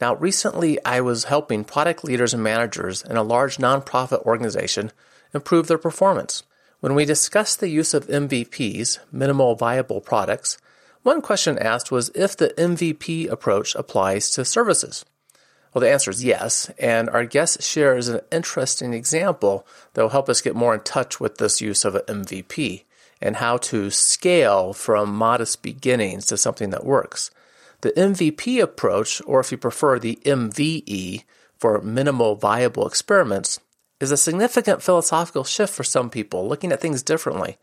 Now, recently I was helping product leaders and managers in a large nonprofit organization improve their performance. When we discussed the use of MVPs, minimal viable products, one question asked was if the MVP approach applies to services. Well, the answer is yes, and our guest shares an interesting example that will help us get more in touch with this use of an MVP and how to scale from modest beginnings to something that works. The MVP approach, or if you prefer the MVE for minimal viable experiments, is a significant philosophical shift for some people, looking at things differently.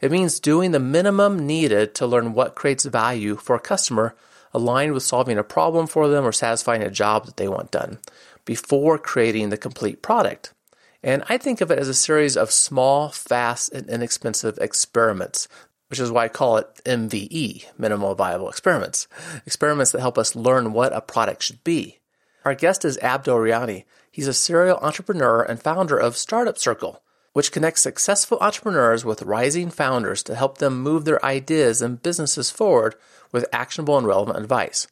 It means doing the minimum needed to learn what creates value for a customer aligned with solving a problem for them or satisfying a job that they want done before creating the complete product. And I think of it as a series of small, fast, and inexpensive experiments which is why I call it MVE, minimal viable experiments, experiments that help us learn what a product should be. Our guest is Abdo Riani. He's a serial entrepreneur and founder of Startup Circle, which connects successful entrepreneurs with rising founders to help them move their ideas and businesses forward with actionable and relevant advice.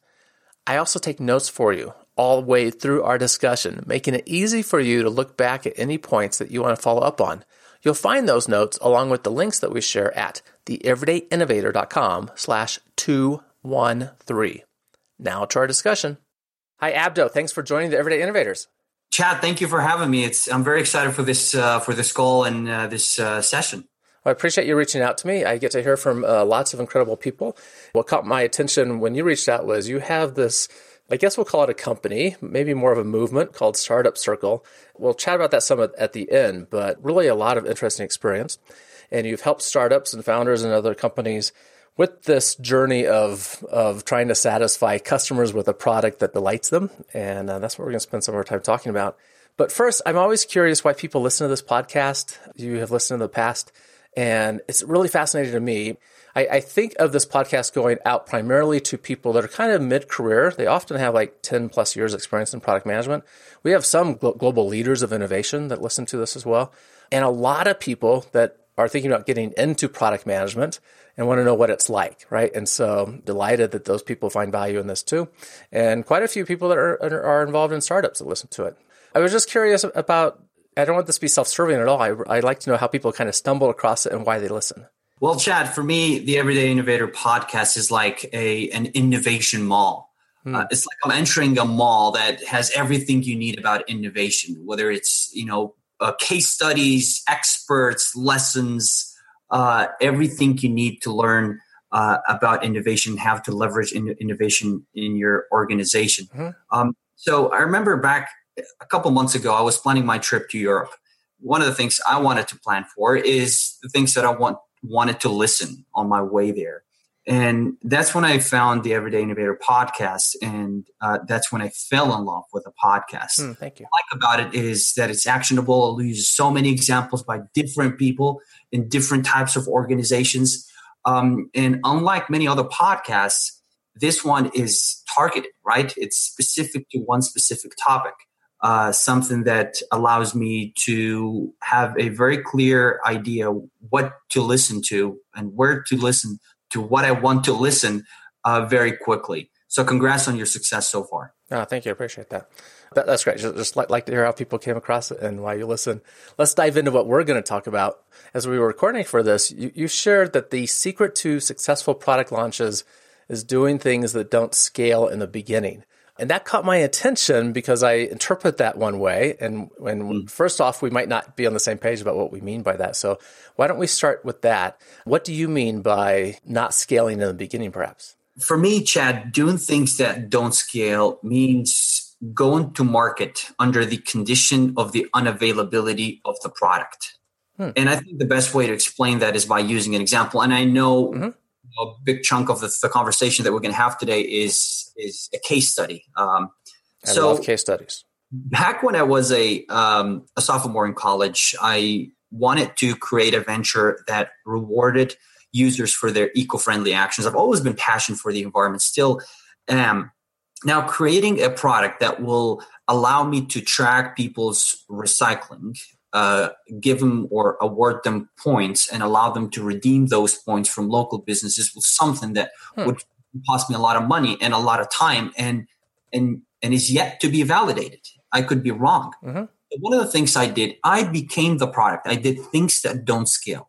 I also take notes for you all the way through our discussion, making it easy for you to look back at any points that you want to follow up on. You'll find those notes along with the links that we share at theeverydayinnovator.com slash 213. Now to our discussion. Hi, Abdo. Thanks for joining the Everyday Innovators. Chad, thank you for having me. It's I'm very excited for this uh, for this call and uh, this uh, session. Well, I appreciate you reaching out to me. I get to hear from uh, lots of incredible people. What caught my attention when you reached out was you have this I guess we'll call it a company, maybe more of a movement called Startup Circle. We'll chat about that some at the end, but really a lot of interesting experience. And you've helped startups and founders and other companies with this journey of of trying to satisfy customers with a product that delights them, and uh, that's what we're going to spend some of our time talking about. But first, I'm always curious why people listen to this podcast. You have listened in the past, and it's really fascinating to me I, I think of this podcast going out primarily to people that are kind of mid career. They often have like 10 plus years experience in product management. We have some gl- global leaders of innovation that listen to this as well. And a lot of people that are thinking about getting into product management and want to know what it's like, right? And so delighted that those people find value in this too. And quite a few people that are, are involved in startups that listen to it. I was just curious about, I don't want this to be self-serving at all. I, I'd like to know how people kind of stumble across it and why they listen. Well, Chad, for me, the Everyday Innovator podcast is like a an innovation mall. Hmm. Uh, it's like I'm entering a mall that has everything you need about innovation, whether it's you know uh, case studies, experts, lessons, uh, everything you need to learn uh, about innovation, how to leverage in- innovation in your organization. Mm-hmm. Um, so I remember back a couple months ago, I was planning my trip to Europe. One of the things I wanted to plan for is the things that I want wanted to listen on my way there. And that's when I found the Everyday Innovator podcast. And uh, that's when I fell in love with the podcast. Mm, thank you. What I like about it is that it's actionable. It uses so many examples by different people in different types of organizations. Um, and unlike many other podcasts, this one is targeted, right? It's specific to one specific topic uh, something that allows me to have a very clear idea what to listen to and where to listen to what I want to listen uh, very quickly. So, congrats on your success so far. Oh, thank you. I appreciate that. that that's great. Just, just like, like to hear how people came across it and why you listen. Let's dive into what we're going to talk about. As we were recording for this, you, you shared that the secret to successful product launches is doing things that don't scale in the beginning. And that caught my attention because I interpret that one way. And when mm. first off, we might not be on the same page about what we mean by that. So why don't we start with that? What do you mean by not scaling in the beginning, perhaps? For me, Chad, doing things that don't scale means going to market under the condition of the unavailability of the product. Hmm. And I think the best way to explain that is by using an example. And I know mm-hmm a big chunk of the, the conversation that we're going to have today is is a case study. Um, I so, love case studies. Back when I was a um, a sophomore in college, I wanted to create a venture that rewarded users for their eco-friendly actions. I've always been passionate for the environment, still am. Now, creating a product that will allow me to track people's recycling, uh, give them or award them points, and allow them to redeem those points from local businesses was something that hmm. would cost me a lot of money and a lot of time, and and and is yet to be validated. I could be wrong. Mm-hmm. One of the things I did, I became the product. I did things that don't scale.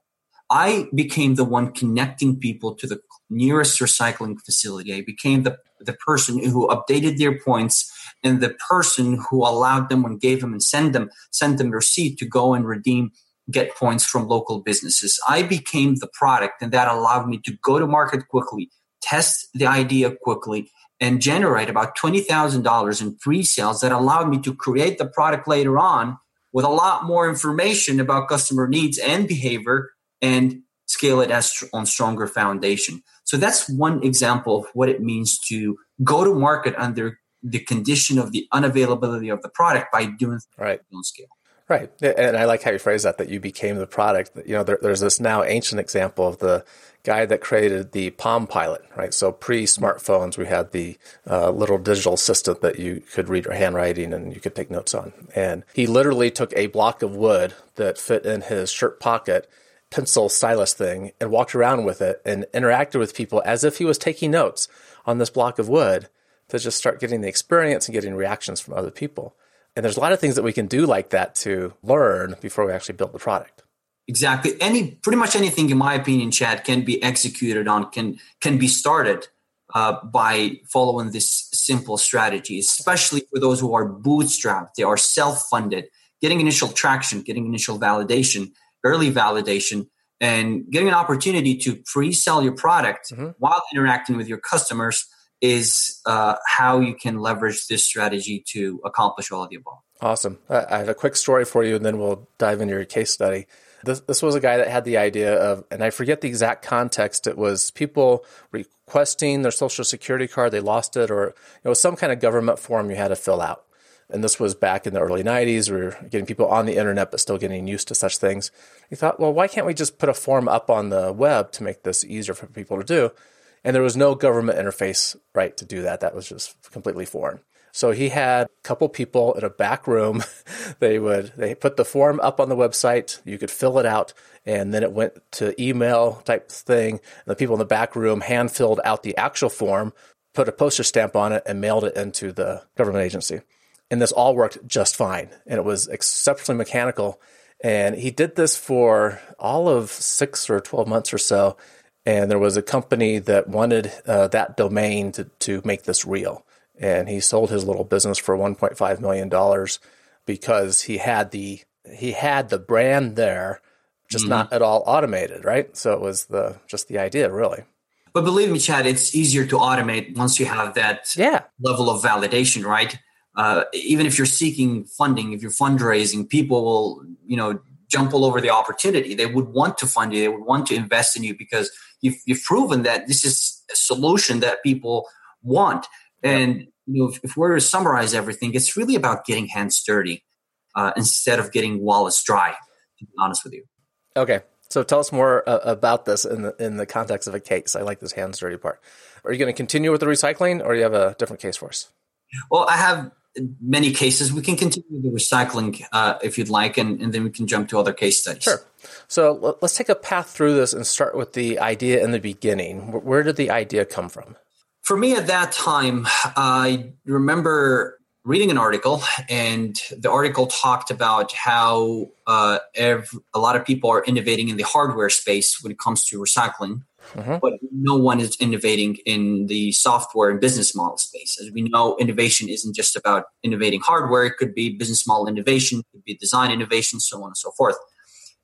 I became the one connecting people to the nearest recycling facility. I became the, the person who updated their points and the person who allowed them and gave them and send them, sent them receipt to go and redeem, get points from local businesses. I became the product and that allowed me to go to market quickly, test the idea quickly, and generate about $20,000 in pre-sales that allowed me to create the product later on with a lot more information about customer needs and behavior and scale it as on stronger foundation. So that's one example of what it means to go to market under the condition of the unavailability of the product by doing right on scale. Right, and I like how you phrase that. That you became the product. You know, there, there's this now ancient example of the guy that created the Palm Pilot. Right, so pre-smartphones, we had the uh, little digital assistant that you could read your handwriting and you could take notes on. And he literally took a block of wood that fit in his shirt pocket pencil stylus thing and walked around with it and interacted with people as if he was taking notes on this block of wood to just start getting the experience and getting reactions from other people. And there's a lot of things that we can do like that to learn before we actually build the product. Exactly. Any pretty much anything, in my opinion, Chad, can be executed on can can be started uh, by following this simple strategy. Especially for those who are bootstrapped, they are self-funded, getting initial traction, getting initial validation early validation and getting an opportunity to pre-sell your product mm-hmm. while interacting with your customers is uh, how you can leverage this strategy to accomplish all of the above. Awesome. I have a quick story for you, and then we'll dive into your case study. This, this was a guy that had the idea of, and I forget the exact context. It was people requesting their social security card, they lost it, or it was some kind of government form you had to fill out and this was back in the early 90s. We were getting people on the internet, but still getting used to such things. We thought, well, why can't we just put a form up on the web to make this easier for people to do? And there was no government interface, right, to do that. That was just completely foreign. So he had a couple people in a back room. they would they put the form up on the website. You could fill it out, and then it went to email type thing. And the people in the back room hand filled out the actual form, put a postage stamp on it, and mailed it into the government agency and this all worked just fine. And it was exceptionally mechanical. And he did this for all of six or 12 months or so. And there was a company that wanted uh, that domain to, to make this real. And he sold his little business for $1.5 million because he had the he had the brand there, just mm-hmm. not at all automated, right? So it was the just the idea, really. But believe me, Chad, it's easier to automate once you have that yeah. level of validation, right? Uh, even if you're seeking funding, if you're fundraising, people will, you know, jump all over the opportunity. They would want to fund you. They would want to invest in you because you've, you've proven that this is a solution that people want. And you know, if, if we're to summarize everything, it's really about getting hands dirty uh, instead of getting wallets dry. To be honest with you. Okay, so tell us more uh, about this in the in the context of a case. I like this hands dirty part. Are you going to continue with the recycling, or do you have a different case for us? Well, I have many cases. We can continue the recycling uh, if you'd like, and, and, then we can jump to other case studies. Sure. So let's take a path through this and start with the idea in the beginning. Where did the idea come from? For me at that time, I remember reading an article, and the article talked about how uh, every, a lot of people are innovating in the hardware space when it comes to recycling mm-hmm. but no one is innovating in the software and business model space. As we know, innovation isn't just about innovating hardware; it could be business model innovation, it could be design innovation, so on and so forth.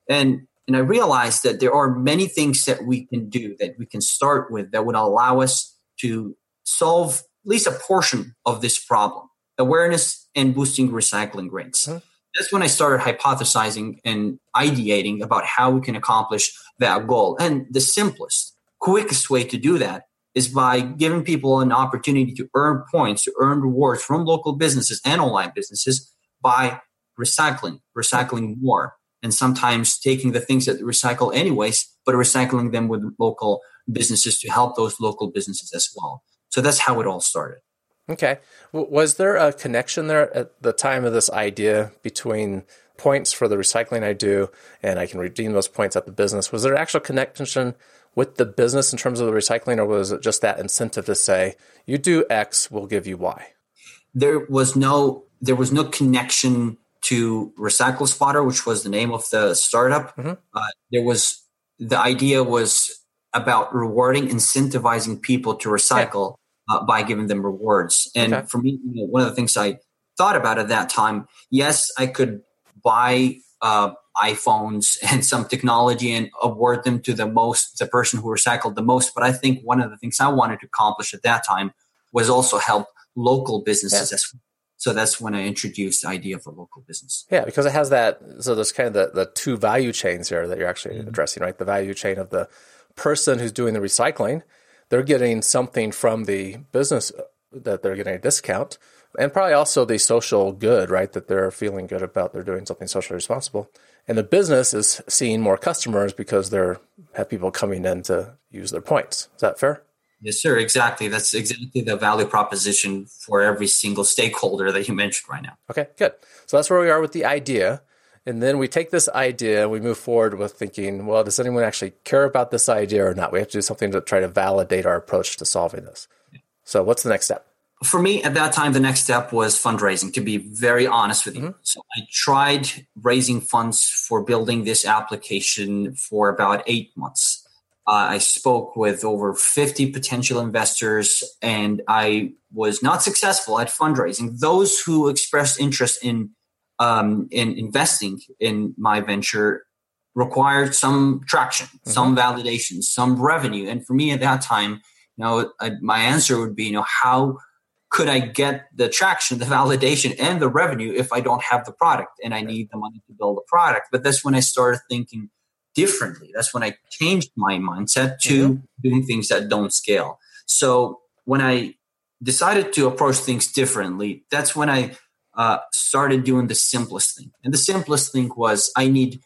And and I realized that there are many things that we can do that we can start with that would allow us to solve at least a portion of this problem awareness and boosting recycling rates. Mm-hmm. That's when I started hypothesizing and ideating about how we can accomplish that goal. And the simplest quickest way to do that is by giving people an opportunity to earn points, to earn rewards from local businesses and online businesses by recycling, recycling more, and sometimes taking the things that recycle anyways, but recycling them with local businesses to help those local businesses as well. So that's how it all started. Okay. Was there a connection there at the time of this idea between points for the recycling I do and I can redeem those points at the business? Was there an actual connection with the business in terms of the recycling, or was it just that incentive to say, you do X, we'll give you Y? There was no there was no connection to Recycle Spotter, which was the name of the startup. Mm-hmm. Uh, there was the idea was about rewarding, incentivizing people to recycle yeah. uh, by giving them rewards. And okay. for me, you know, one of the things I thought about at that time, yes, I could buy uh, iPhones and some technology and award them to the most, the person who recycled the most. But I think one of the things I wanted to accomplish at that time was also help local businesses yeah. as well. So that's when I introduced the idea of a local business. Yeah, because it has that. So there's kind of the, the two value chains here that you're actually mm-hmm. addressing, right? The value chain of the person who's doing the recycling, they're getting something from the business that they're getting a discount, and probably also the social good, right? That they're feeling good about they're doing something socially responsible. And the business is seeing more customers because they're have people coming in to use their points. Is that fair? Yes, sir. Exactly. That's exactly the value proposition for every single stakeholder that you mentioned right now. Okay, good. So that's where we are with the idea. And then we take this idea and we move forward with thinking, well, does anyone actually care about this idea or not? We have to do something to try to validate our approach to solving this. So, what's the next step? For me, at that time, the next step was fundraising, to be very honest with you. Mm-hmm. So, I tried raising funds for building this application for about eight months. Uh, I spoke with over 50 potential investors and I was not successful at fundraising. Those who expressed interest in um, in investing in my venture required some traction, mm-hmm. some validation, some revenue. And for me at that time, you know, I, my answer would be, you know, how could I get the traction, the validation, and the revenue if I don't have the product and I need the money to build a product? But that's when I started thinking differently. That's when I changed my mindset to mm-hmm. doing things that don't scale. So when I decided to approach things differently, that's when I uh, started doing the simplest thing. And the simplest thing was I need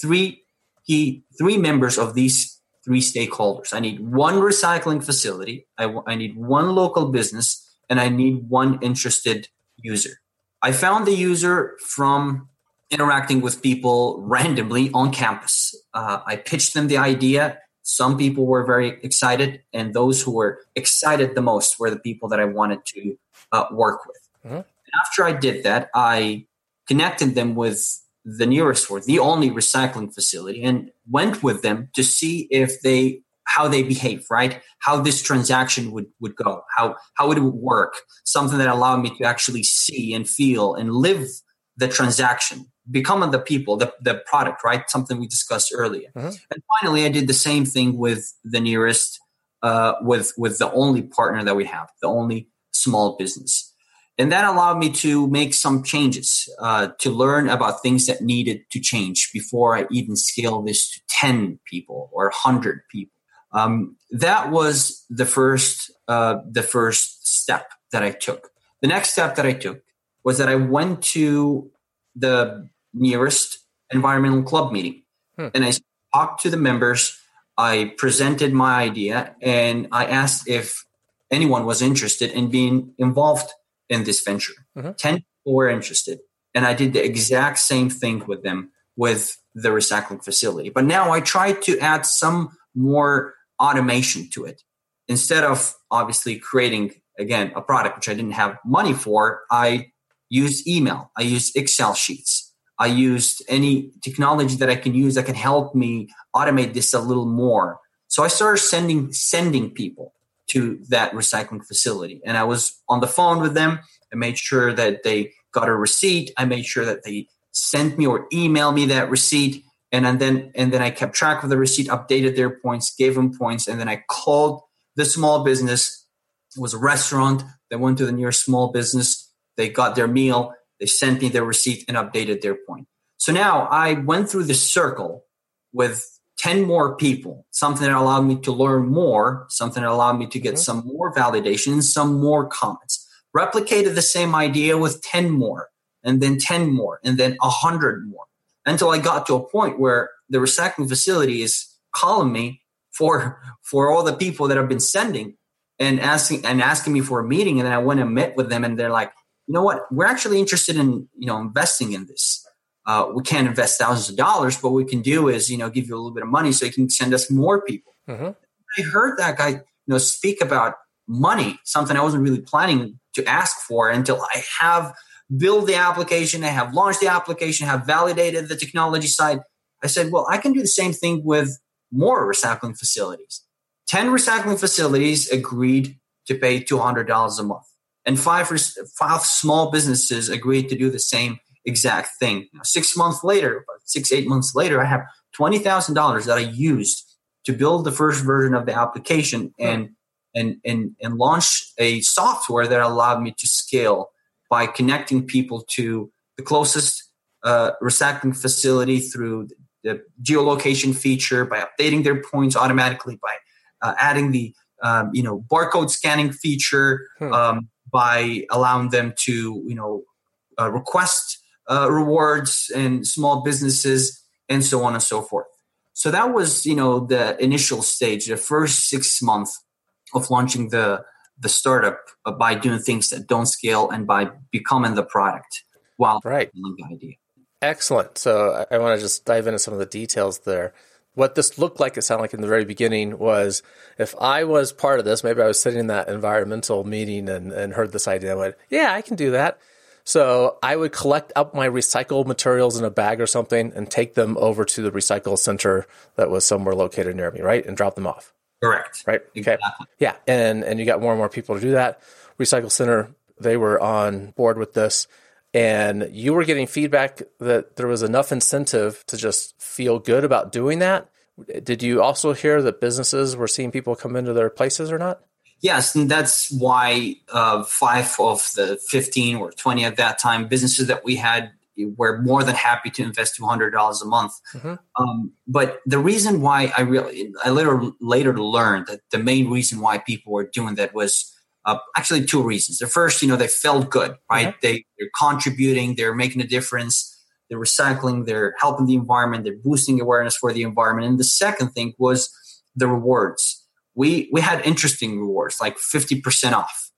three key, three members of these three stakeholders. I need one recycling facility, I, w- I need one local business, and I need one interested user. I found the user from interacting with people randomly on campus. Uh, I pitched them the idea. Some people were very excited, and those who were excited the most were the people that I wanted to uh, work with. Mm-hmm. After I did that, I connected them with the nearest or the only recycling facility and went with them to see if they how they behave right how this transaction would would go how how it would work something that allowed me to actually see and feel and live the transaction become of the people, the, the product, right? Something we discussed earlier. Mm-hmm. And finally, I did the same thing with the nearest, uh, with with the only partner that we have, the only small business. And that allowed me to make some changes, uh, to learn about things that needed to change before I even scale this to 10 people or 100 people. Um, that was the first, uh, the first step that I took. The next step that I took was that I went to the nearest environmental club meeting. Hmm. And I talked to the members. I presented my idea and I asked if anyone was interested in being involved in this venture. Mm-hmm. 10 people were interested. And I did the exact same thing with them with the recycling facility. But now I tried to add some more automation to it. Instead of obviously creating, again, a product which I didn't have money for, I used email, I used Excel sheets. I used any technology that I can use that can help me automate this a little more. So I started sending sending people to that recycling facility, and I was on the phone with them. I made sure that they got a receipt. I made sure that they sent me or emailed me that receipt, and, and then and then I kept track of the receipt, updated their points, gave them points, and then I called the small business. It was a restaurant. They went to the nearest small business. They got their meal they sent me their receipt and updated their point. So now I went through the circle with 10 more people, something that allowed me to learn more, something that allowed me to get mm-hmm. some more validation, and some more comments. Replicated the same idea with 10 more, and then 10 more, and then 100 more, until I got to a point where the recycling facility is calling me for for all the people that I've been sending and asking and asking me for a meeting and then I went and met with them and they're like, you know what, we're actually interested in you know investing in this. Uh, we can't invest thousands of dollars, but what we can do is you know give you a little bit of money so you can send us more people. Mm-hmm. I heard that guy you know speak about money, something I wasn't really planning to ask for until I have built the application, I have launched the application, have validated the technology side. I said, well, I can do the same thing with more recycling facilities. 10 recycling facilities agreed to pay $200 a month. And five, five small businesses agreed to do the same exact thing. six months later, six, eight months later, I have $20,000 that I used to build the first version of the application and, and, and, and launch a software that allowed me to scale by connecting people to the closest uh, recycling facility through the geolocation feature, by updating their points automatically, by uh, adding the um, you know barcode scanning feature, hmm. um, by allowing them to you know uh, request uh, rewards and small businesses and so on and so forth. So that was you know the initial stage, the first six months of launching the the startup uh, by doing things that don't scale and by becoming the product while right. the idea. Excellent. So I, I want to just dive into some of the details there. What this looked like, it sounded like in the very beginning, was if I was part of this, maybe I was sitting in that environmental meeting and, and heard this idea, I went, yeah, I can do that. So I would collect up my recycled materials in a bag or something and take them over to the recycle center that was somewhere located near me, right? And drop them off. Correct. Right. Okay. Exactly. Yeah. And and you got more and more people to do that. Recycle center, they were on board with this and you were getting feedback that there was enough incentive to just feel good about doing that. Did you also hear that businesses were seeing people come into their places or not? Yes, and that's why uh, five of the 15 or 20 at that time businesses that we had were more than happy to invest $200 a month. Mm-hmm. Um, but the reason why I really, I later, later learned that the main reason why people were doing that was uh, actually, two reasons. The first, you know, they felt good, right? Mm-hmm. They, they're contributing, they're making a difference, they're recycling, they're helping the environment, they're boosting awareness for the environment. And the second thing was the rewards. We we had interesting rewards, like fifty percent off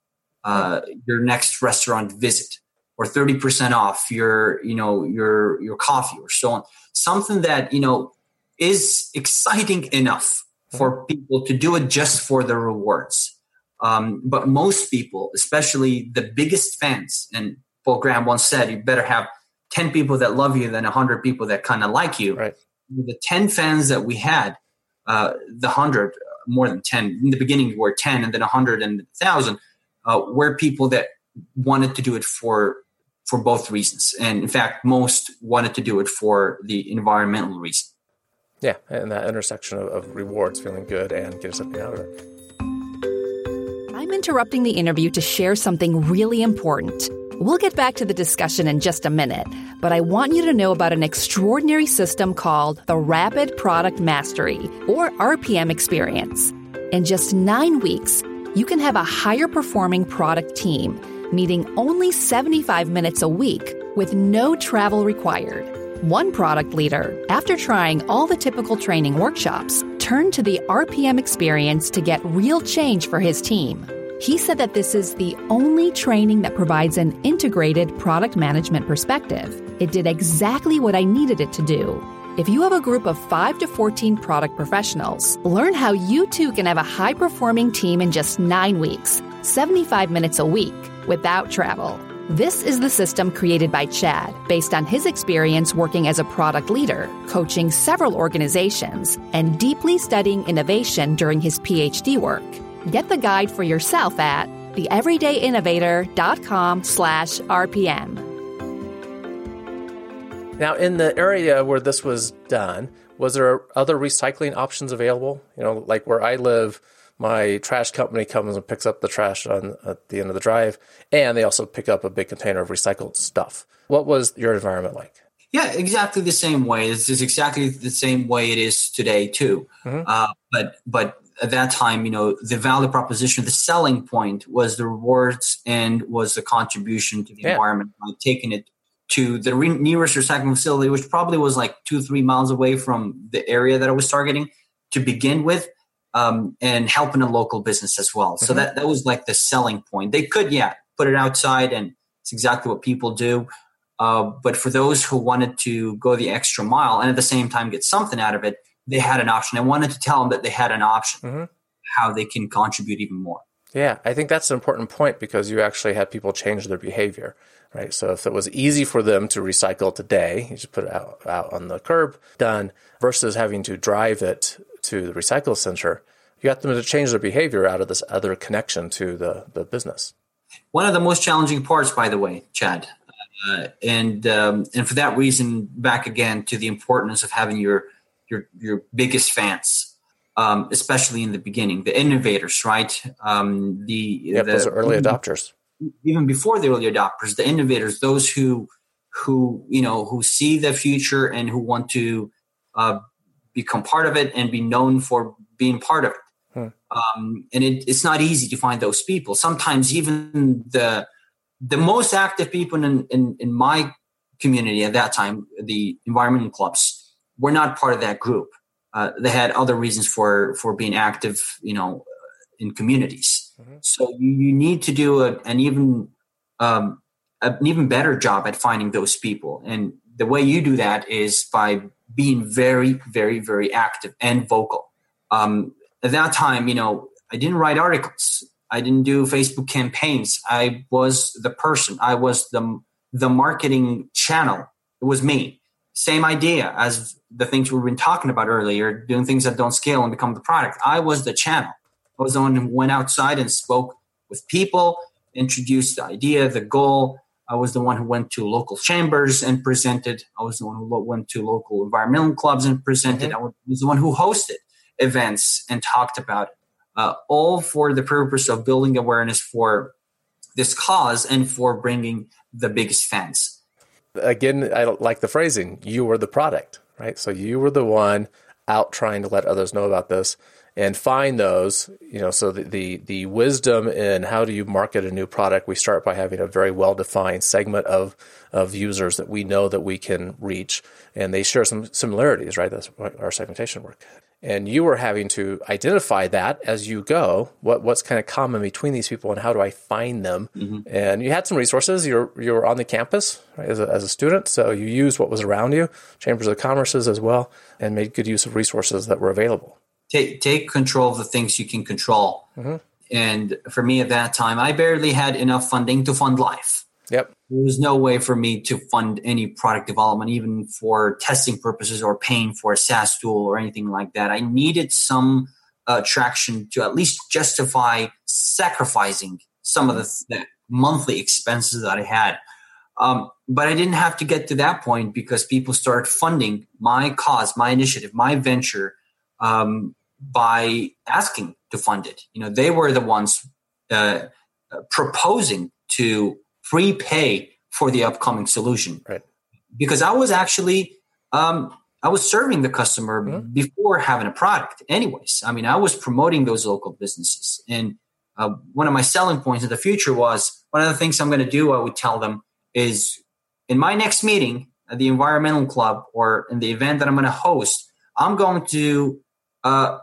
uh, your next restaurant visit, or thirty percent off your you know your your coffee, or so on. Something that you know is exciting enough for mm-hmm. people to do it just for the rewards um, but most people, especially the biggest fans, and Paul Graham once said, you better have 10 people that love you than 100 people that kind of like you. Right. The 10 fans that we had, uh, the 100, more than 10, in the beginning were 10 and then 100 and 1,000, uh, were people that wanted to do it for for both reasons. And in fact, most wanted to do it for the environmental reason. Yeah, and that intersection of, of rewards, feeling good, and getting something out of it. I'm interrupting the interview to share something really important. We'll get back to the discussion in just a minute, but I want you to know about an extraordinary system called the Rapid Product Mastery, or RPM experience. In just nine weeks, you can have a higher performing product team, meeting only 75 minutes a week with no travel required. One product leader, after trying all the typical training workshops, turned to the RPM experience to get real change for his team. He said that this is the only training that provides an integrated product management perspective. It did exactly what I needed it to do. If you have a group of 5 to 14 product professionals, learn how you too can have a high performing team in just 9 weeks, 75 minutes a week, without travel. This is the system created by Chad based on his experience working as a product leader, coaching several organizations, and deeply studying innovation during his PhD work. Get the guide for yourself at theeverydayinnovator.com slash RPM. Now, in the area where this was done, was there other recycling options available? You know, like where I live, my trash company comes and picks up the trash on at the end of the drive, and they also pick up a big container of recycled stuff. What was your environment like? Yeah, exactly the same way. This is exactly the same way it is today too. Mm-hmm. Uh, but but at that time, you know, the value proposition, the selling point was the rewards and was the contribution to the yeah. environment by taking it to the re- nearest recycling facility, which probably was like two, three miles away from the area that I was targeting to begin with, um, and helping a local business as well. So mm-hmm. that, that was like the selling point. They could, yeah, put it outside, and it's exactly what people do. Uh, but for those who wanted to go the extra mile and at the same time get something out of it, they had an option. I wanted to tell them that they had an option, mm-hmm. how they can contribute even more. Yeah, I think that's an important point because you actually had people change their behavior, right? So if it was easy for them to recycle today, you just put it out, out on the curb, done, versus having to drive it to the recycle center, you got them to change their behavior out of this other connection to the, the business. One of the most challenging parts, by the way, Chad, uh, and um, and for that reason, back again to the importance of having your your your biggest fans, um, especially in the beginning, the innovators, right? Um, the yep, the, those are early adopters. Even before the early adopters, the innovators, those who who you know who see the future and who want to uh, become part of it and be known for being part of it. Hmm. Um, and it, it's not easy to find those people. Sometimes even the the most active people in, in, in my community at that time, the environmental clubs, were not part of that group. Uh, they had other reasons for for being active, you know, in communities. Mm-hmm. So you, need to do a, an even um, an even better job at finding those people. And the way you do that is by being very, very, very active and vocal. Um, at that time, you know, I didn't write articles. I didn't do Facebook campaigns. I was the person. I was the the marketing channel. It was me. Same idea as the things we've been talking about earlier, doing things that don't scale and become the product. I was the channel. I was the one who went outside and spoke with people, introduced the idea, the goal. I was the one who went to local chambers and presented. I was the one who went to local environmental clubs and presented. Mm-hmm. I was the one who hosted events and talked about it. Uh, all for the purpose of building awareness for this cause and for bringing the biggest fans. Again, I like the phrasing. You were the product right? So you were the one out trying to let others know about this and find those, you know, so the, the, the wisdom in how do you market a new product, we start by having a very well defined segment of, of users that we know that we can reach. And they share some similarities, right? That's our segmentation work and you were having to identify that as you go what what's kind of common between these people and how do i find them mm-hmm. and you had some resources you're you're on the campus right, as, a, as a student so you used what was around you chambers of commerces as well and made good use of resources that were available take take control of the things you can control mm-hmm. and for me at that time i barely had enough funding to fund life Yep. There was no way for me to fund any product development, even for testing purposes or paying for a SaaS tool or anything like that. I needed some uh, traction to at least justify sacrificing some of the, the monthly expenses that I had. Um, but I didn't have to get to that point because people started funding my cause, my initiative, my venture um, by asking to fund it. You know, they were the ones uh, proposing to prepay for the upcoming solution. Right. Because I was actually um, I was serving the customer mm-hmm. before having a product. Anyways, I mean, I was promoting those local businesses, and uh, one of my selling points in the future was one of the things I'm going to do. I would tell them is in my next meeting at the environmental club or in the event that I'm going to host, I'm going to uh,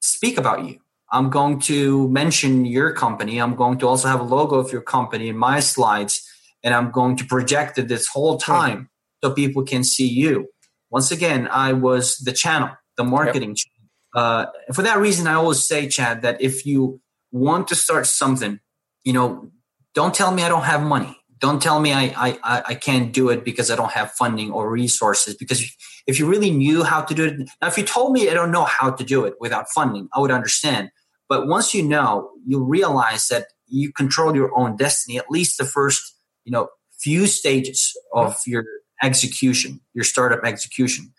speak about you. I'm going to mention your company. I'm going to also have a logo of your company in my slides, and I'm going to project it this whole time so people can see you. Once again, I was the channel, the marketing yep. channel. Uh, for that reason, I always say, Chad, that if you want to start something, you know, don't tell me I don't have money. Don't tell me I, I, I can't do it because I don't have funding or resources. Because if you really knew how to do it, now if you told me I don't know how to do it without funding, I would understand. But once you know, you realize that you control your own destiny, at least the first, you know, few stages of your execution, your startup execution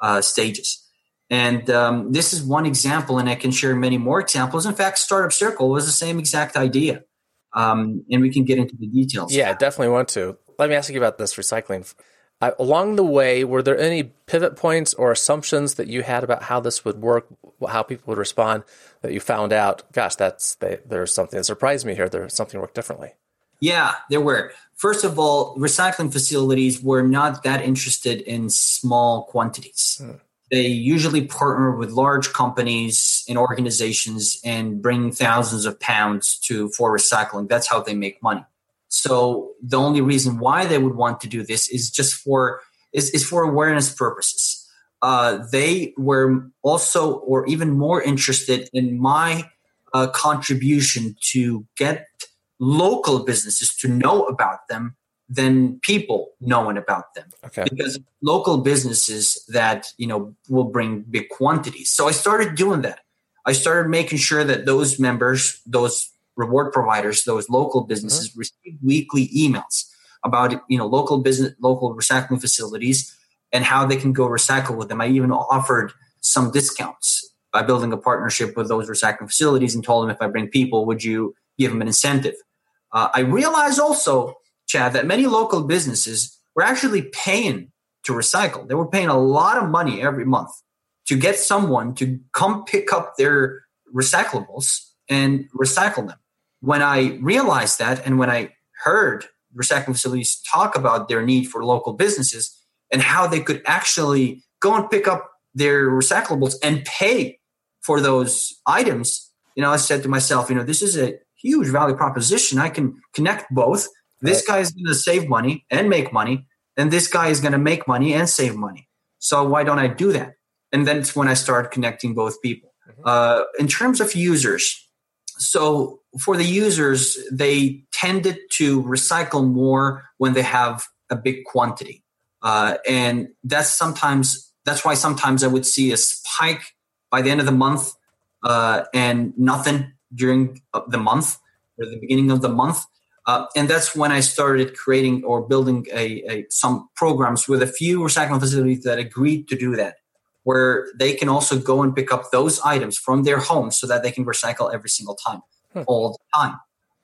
uh, stages. And um, this is one example, and I can share many more examples. In fact, Startup Circle was the same exact idea. Um, and we can get into the details. Yeah, definitely want to. Let me ask you about this recycling. Uh, along the way, were there any pivot points or assumptions that you had about how this would work, how people would respond that you found out, gosh, that's they, there's something that surprised me here. There's something worked differently. Yeah, there were. First of all, recycling facilities were not that interested in small quantities. Hmm. They usually partner with large companies and organizations and bring thousands of pounds to for recycling. That's how they make money. So the only reason why they would want to do this is just for is, is for awareness purposes. Uh, they were also or even more interested in my uh, contribution to get local businesses to know about them than people knowing about them. Okay. because local businesses that you know will bring big quantities. So i started doing that. I started making sure that those members those reward providers those local businesses mm-hmm. receive weekly emails about you know local business local recycling facilities and how they can go recycle with them. I even offered some discounts by building a partnership with those recycling facilities and told them if i bring people would you give them an incentive? Uh, I realized also, Chad, that many local businesses were actually paying to recycle. They were paying a lot of money every month to get someone to come pick up their recyclables and recycle them. When I realized that, and when I heard recycling facilities talk about their need for local businesses and how they could actually go and pick up their recyclables and pay for those items, you know, I said to myself, you know, this is a huge value proposition. I can connect both. This guy is going to save money and make money, and this guy is going to make money and save money. So why don't I do that? And then it's when I start connecting both people. Mm-hmm. Uh, in terms of users, so for the users, they tended to recycle more when they have a big quantity, uh, and that's sometimes that's why sometimes I would see a spike by the end of the month uh, and nothing during the month or the beginning of the month. Uh, and that's when I started creating or building a, a, some programs with a few recycling facilities that agreed to do that, where they can also go and pick up those items from their homes so that they can recycle every single time, hmm. all the time.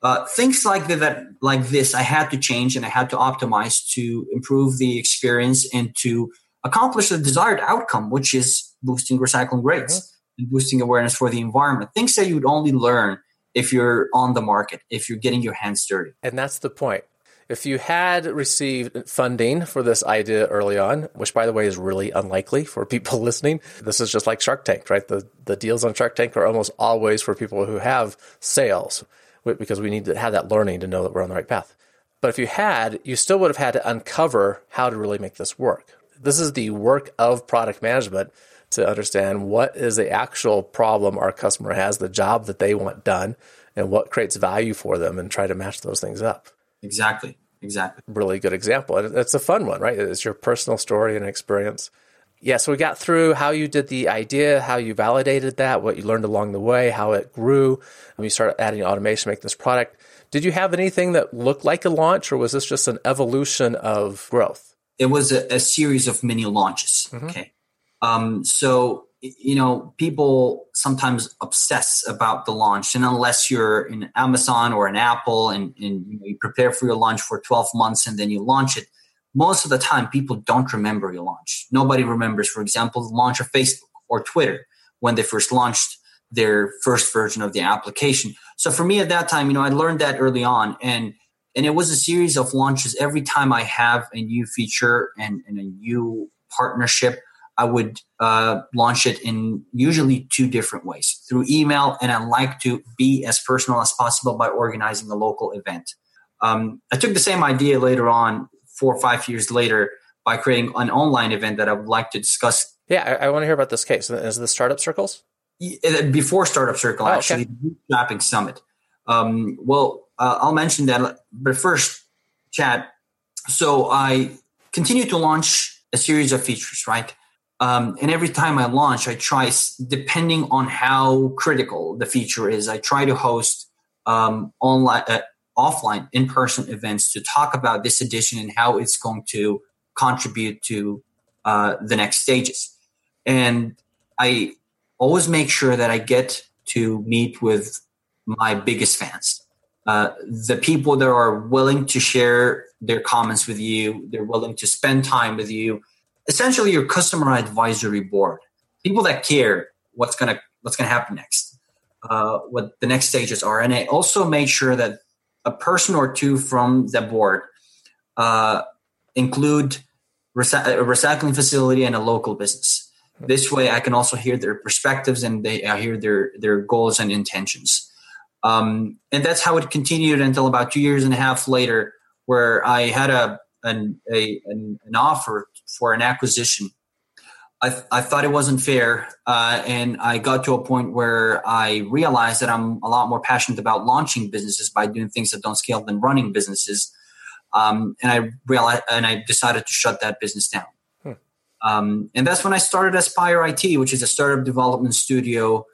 Uh, things like that, like this, I had to change and I had to optimize to improve the experience and to accomplish the desired outcome, which is boosting recycling rates. Mm-hmm and boosting awareness for the environment. Things that you would only learn if you're on the market, if you're getting your hands dirty. And that's the point. If you had received funding for this idea early on, which by the way is really unlikely for people listening, this is just like Shark Tank, right? The the deals on Shark Tank are almost always for people who have sales because we need to have that learning to know that we're on the right path. But if you had, you still would have had to uncover how to really make this work. This is the work of product management to understand what is the actual problem our customer has, the job that they want done, and what creates value for them, and try to match those things up. Exactly. Exactly. Really good example. It's a fun one, right? It's your personal story and experience. Yeah, so we got through how you did the idea, how you validated that, what you learned along the way, how it grew. When you started adding automation to make this product. Did you have anything that looked like a launch, or was this just an evolution of growth? It was a, a series of mini launches. Mm-hmm. Okay. Um, so you know, people sometimes obsess about the launch, and unless you're in Amazon or an Apple, and, and you, know, you prepare for your launch for 12 months and then you launch it, most of the time people don't remember your launch. Nobody remembers, for example, the launch of Facebook or Twitter when they first launched their first version of the application. So for me at that time, you know, I learned that early on, and and it was a series of launches. Every time I have a new feature and, and a new partnership I would uh, launch it in usually two different ways through email, and I like to be as personal as possible by organizing a local event. Um, I took the same idea later on, four or five years later, by creating an online event that I would like to discuss. Yeah, I, I want to hear about this case. Is the Startup Circles? Uh, before Startup Circle, oh, actually, okay. Mapping Summit. Um, well, uh, I'll mention that, but first, Chad. So I continue to launch a series of features, right? Um, and every time I launch, I try, depending on how critical the feature is, I try to host um, online, uh, offline, in-person events to talk about this edition and how it's going to contribute to uh, the next stages. And I always make sure that I get to meet with my biggest fans. uh, the people that are willing to share their comments with you, they're willing to spend time with you. Essentially, your customer advisory board, people that care what's gonna what's gonna happen next, uh, what the next stages are, and I also made sure that a person or two from the board uh, include a recycling facility and a local business. This way, I can also hear their perspectives and they I hear their their goals and intentions. Um, and that's how it continued until about two years and a half later, where I had a an, a, an, an offer for an acquisition. I, th- I thought it wasn't fair, uh, and I got to a point where I realized that I'm a lot more passionate about launching businesses by doing things that don't scale than running businesses. Um, and I realized, and I decided to shut that business down. Hmm. Um, and that's when I started Aspire IT, which is a startup development studio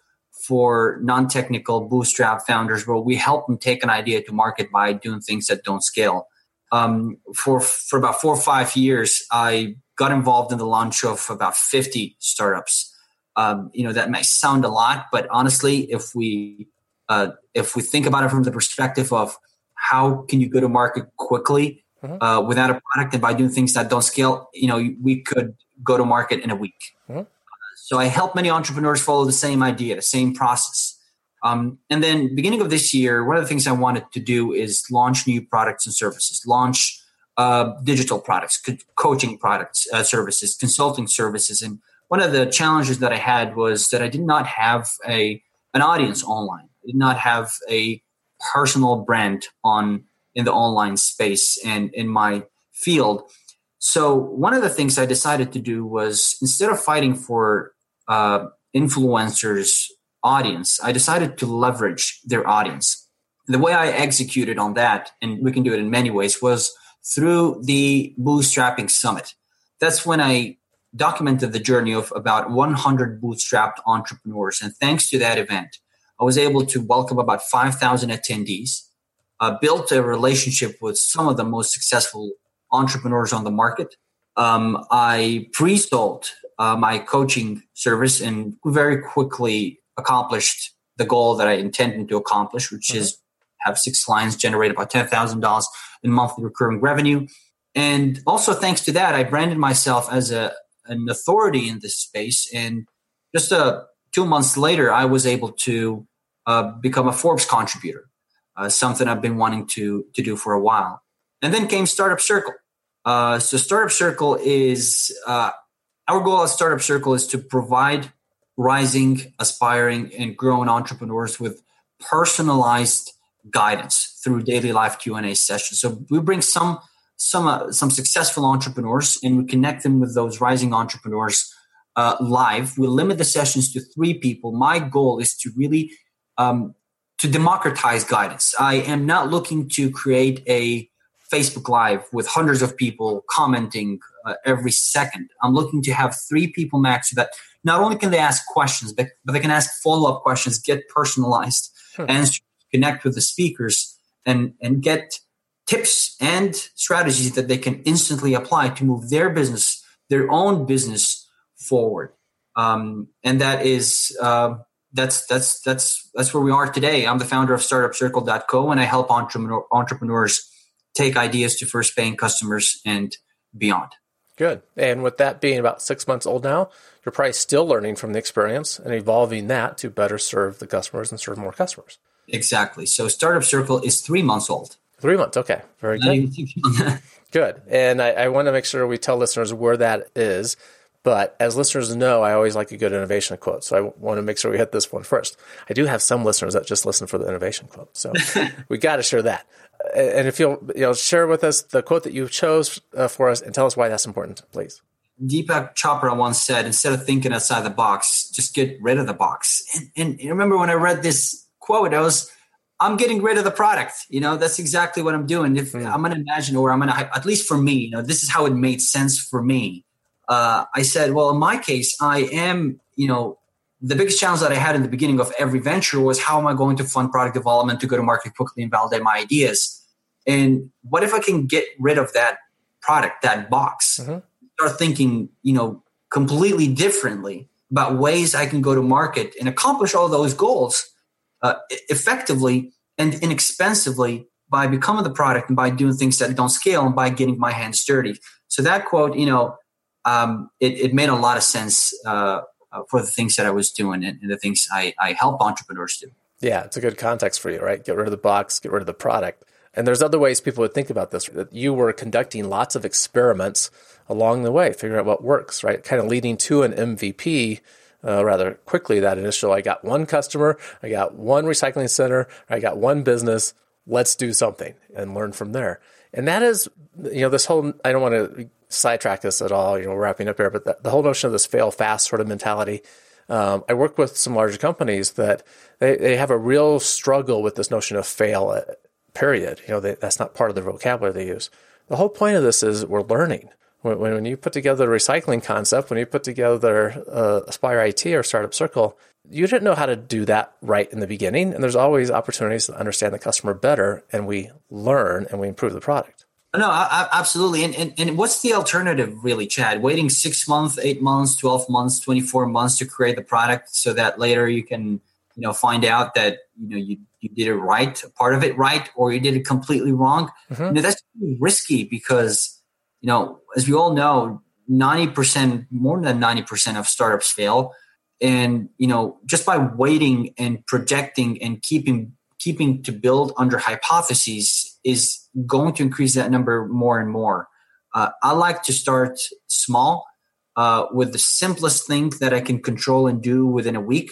for non-technical bootstrap founders where we help them take an idea to market by doing things that don't scale. Um, for for about four or five years, I got involved in the launch of about 50 startups. Um, you know that may sound a lot, but honestly, if we uh, if we think about it from the perspective of how can you go to market quickly mm-hmm. uh, without a product and by doing things that don't scale, you know, we could go to market in a week. Mm-hmm. So I help many entrepreneurs follow the same idea, the same process. Um, and then beginning of this year, one of the things I wanted to do is launch new products and services, launch uh, digital products, co- coaching products, uh, services, consulting services. And one of the challenges that I had was that I did not have a an audience online. I did not have a personal brand on in the online space and in my field. So one of the things I decided to do was instead of fighting for uh, influencers audience, I decided to leverage their audience. The way I executed on that, and we can do it in many ways, was through the Bootstrapping Summit. That's when I documented the journey of about 100 bootstrapped entrepreneurs. And thanks to that event, I was able to welcome about 5,000 attendees, uh, built a relationship with some of the most successful entrepreneurs on the market. Um, I pre sold uh, my coaching service and very quickly accomplished the goal that I intended to accomplish, which mm-hmm. is have six clients generate about $10,000 in monthly recurring revenue. And also thanks to that, I branded myself as a, an authority in this space. And just uh, two months later, I was able to uh, become a Forbes contributor, uh, something I've been wanting to, to do for a while. And then came Startup Circle. Uh, so Startup Circle is uh, our goal at Startup Circle is to provide rising, aspiring, and growing entrepreneurs with personalized guidance through daily live Q&A sessions. So we bring some some uh, some successful entrepreneurs and we connect them with those rising entrepreneurs uh, live. We limit the sessions to three people. My goal is to really um, to democratize guidance. I am not looking to create a Facebook Live with hundreds of people commenting uh, every second. I'm looking to have three people max so that not only can they ask questions, but, but they can ask follow up questions, get personalized hmm. answers, connect with the speakers, and, and get tips and strategies that they can instantly apply to move their business, their own business forward. Um, and that is uh, that's that's that's that's where we are today. I'm the founder of StartupCircle.co, and I help entrepreneur, entrepreneurs take ideas to first paying customers and beyond. Good. And with that being about six months old now, you're probably still learning from the experience and evolving that to better serve the customers and serve more customers. Exactly. So Startup Circle is three months old. Three months. Okay. Very good. good. And I, I want to make sure we tell listeners where that is. But as listeners know, I always like a good innovation quote. So I want to make sure we hit this one first. I do have some listeners that just listen for the innovation quote. So we got to share that and if you'll you know share with us the quote that you chose uh, for us and tell us why that's important, please. Deepak Chopra once said, "Instead of thinking outside the box, just get rid of the box." And, and remember when I read this quote, I was, "I'm getting rid of the product." You know, that's exactly what I'm doing. If mm. I'm going to imagine, or I'm going to, at least for me, you know, this is how it made sense for me. Uh, I said, well, in my case, I am, you know, the biggest challenge that I had in the beginning of every venture was how am I going to fund product development to go to market quickly and validate my ideas? And what if I can get rid of that product, that box, mm-hmm. start thinking, you know, completely differently about ways I can go to market and accomplish all those goals uh, effectively and inexpensively by becoming the product and by doing things that don't scale and by getting my hands dirty. So that quote, you know, um, it, it, made a lot of sense uh, uh, for the things that I was doing and, and the things I, I help entrepreneurs do. Yeah, it's a good context for you, right? Get rid of the box, get rid of the product. And there's other ways people would think about this. That you were conducting lots of experiments along the way, figuring out what works, right? Kind of leading to an MVP uh, rather quickly. That initial, I got one customer, I got one recycling center, I got one business. Let's do something and learn from there. And that is, you know, this whole. I don't want to sidetrack this at all. You know, wrapping up here, but the, the whole notion of this fail fast sort of mentality. Um, I work with some larger companies that they, they have a real struggle with this notion of fail, period. You know, they, that's not part of the vocabulary they use. The whole point of this is we're learning. When, when you put together a recycling concept, when you put together uh, Aspire IT or Startup Circle, you didn't know how to do that right in the beginning. And there's always opportunities to understand the customer better, and we learn and we improve the product. No, I, absolutely. And, and and what's the alternative, really, Chad? Waiting six months, eight months, twelve months, twenty four months to create the product, so that later you can, you know, find out that you know you you did it right, part of it right, or you did it completely wrong. Mm-hmm. You know, that's risky because you know, as we all know, ninety percent, more than ninety percent of startups fail, and you know, just by waiting and projecting and keeping keeping to build under hypotheses is going to increase that number more and more. Uh, I like to start small uh, with the simplest thing that I can control and do within a week.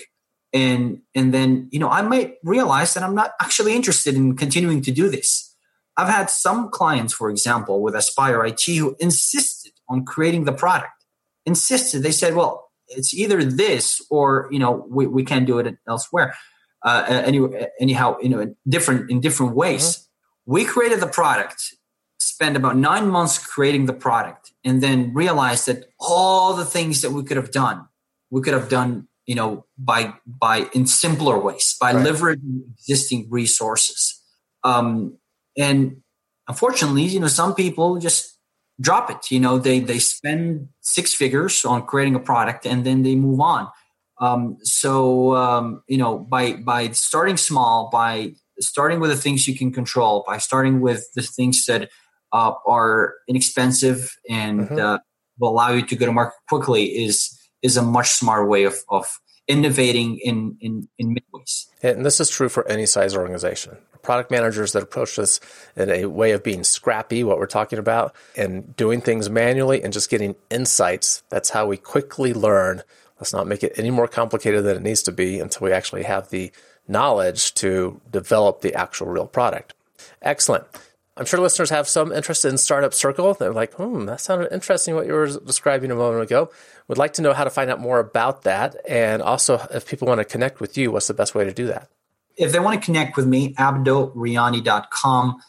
And, and then, you know, I might realize that I'm not actually interested in continuing to do this. I've had some clients, for example, with Aspire IT who insisted on creating the product, insisted. They said, well, it's either this or, you know, we, we can't do it elsewhere. Uh, any, anyhow, you know, different in different ways. Mm-hmm we created the product, spent about nine months creating the product, and then realized that all the things that we could have done, we could have done, you know, by by in simpler ways, by right. leveraging existing resources. Um, and unfortunately, you know, some people just drop it. You know, they they spend six figures on creating a product and then they move on. Um, so um, you know, by by starting small, by starting with the things you can control by starting with the things that uh, are inexpensive and mm-hmm. uh, will allow you to go to market quickly is is a much smarter way of, of innovating in in in many ways. And this is true for any size organization. Product managers that approach this in a way of being scrappy, what we're talking about, and doing things manually and just getting insights. That's how we quickly learn. Let's not make it any more complicated than it needs to be until we actually have the knowledge to develop the actual real product. Excellent. I'm sure listeners have some interest in Startup Circle. They're like, hmm, that sounded interesting what you were describing a moment ago. Would like to know how to find out more about that. And also, if people want to connect with you, what's the best way to do that? If they want to connect with me, abdoriani.com.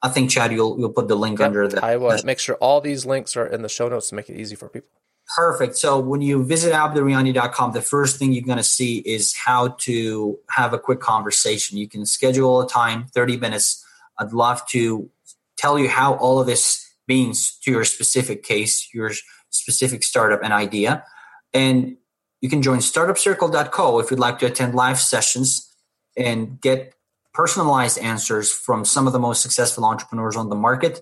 I think, Chad, you'll, you'll put the link yep, under that. I will make sure all these links are in the show notes to make it easy for people. Perfect. So when you visit abdoriani.com, the first thing you're going to see is how to have a quick conversation. You can schedule a time, 30 minutes. I'd love to tell you how all of this means to your specific case, your specific startup and idea. And you can join startupcircle.co if you'd like to attend live sessions and get personalized answers from some of the most successful entrepreneurs on the market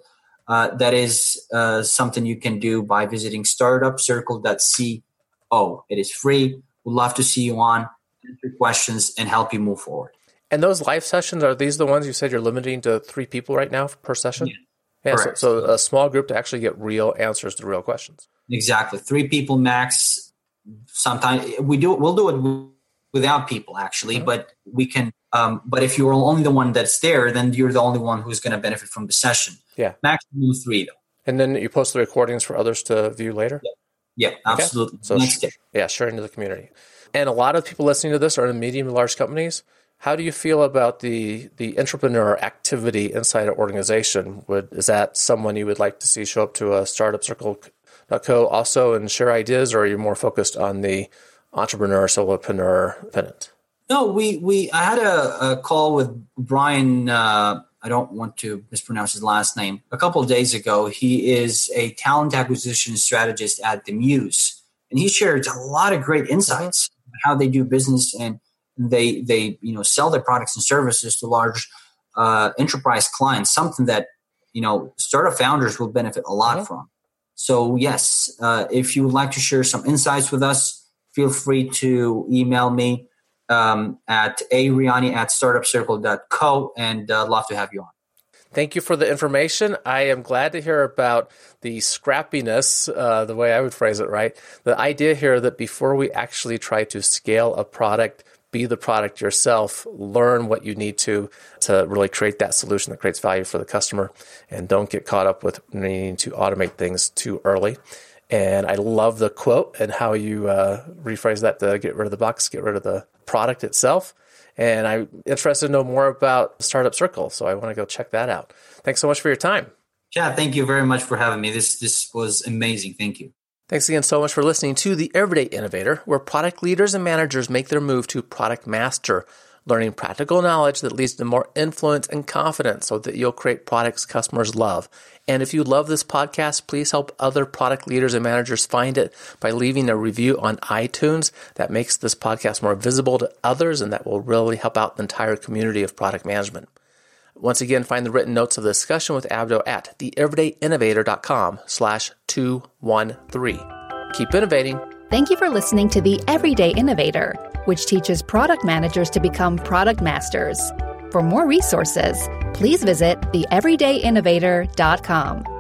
uh, that is uh, something you can do by visiting startupcircle.co. It is free. We'd love to see you on, answer questions, and help you move forward. And those live sessions are these the ones you said you're limiting to three people right now per session? Yeah. yeah so, so, a small group to actually get real answers to real questions. Exactly, three people max. Sometimes we do. We'll do it without people actually, mm-hmm. but we can um, but if you're only the one that's there, then you're the only one who's going to benefit from the session. Yeah. Maximum three, though. And then you post the recordings for others to view later? Yeah, yeah absolutely. Okay. So, sh- yeah, sharing to the community. And a lot of people listening to this are in medium and large companies. How do you feel about the the entrepreneur activity inside an organization? Would is that someone you would like to see show up to a startup circle.co also and share ideas, or are you more focused on the entrepreneur, solopreneur pennant? No, we we I had a, a call with Brian. Uh, I don't want to mispronounce his last name. A couple of days ago, he is a talent acquisition strategist at the Muse, and he shared a lot of great insights mm-hmm. how they do business and they they you know sell their products and services to large uh, enterprise clients. Something that you know startup founders will benefit a lot from. So yes, uh, if you would like to share some insights with us, feel free to email me um, at ariani at startupcircle.co and uh, love to have you on. Thank you for the information. I am glad to hear about the scrappiness, uh, the way I would phrase it, right? The idea here that before we actually try to scale a product, be the product yourself, learn what you need to to really create that solution that creates value for the customer, and don't get caught up with needing to automate things too early. And I love the quote and how you uh, rephrase that to get rid of the box, get rid of the product itself. And I'm interested to know more about Startup Circle, so I want to go check that out. Thanks so much for your time. Yeah, thank you very much for having me. This this was amazing. Thank you. Thanks again so much for listening to The Everyday Innovator, where product leaders and managers make their move to product master learning practical knowledge that leads to more influence and confidence so that you'll create products customers love. And if you love this podcast, please help other product leaders and managers find it by leaving a review on iTunes. That makes this podcast more visible to others and that will really help out the entire community of product management. Once again, find the written notes of the discussion with Abdo at theeverydayinnovator.com slash 213. Keep innovating. Thank you for listening to The Everyday Innovator which teaches product managers to become product masters. For more resources, please visit theeverydayinnovator.com.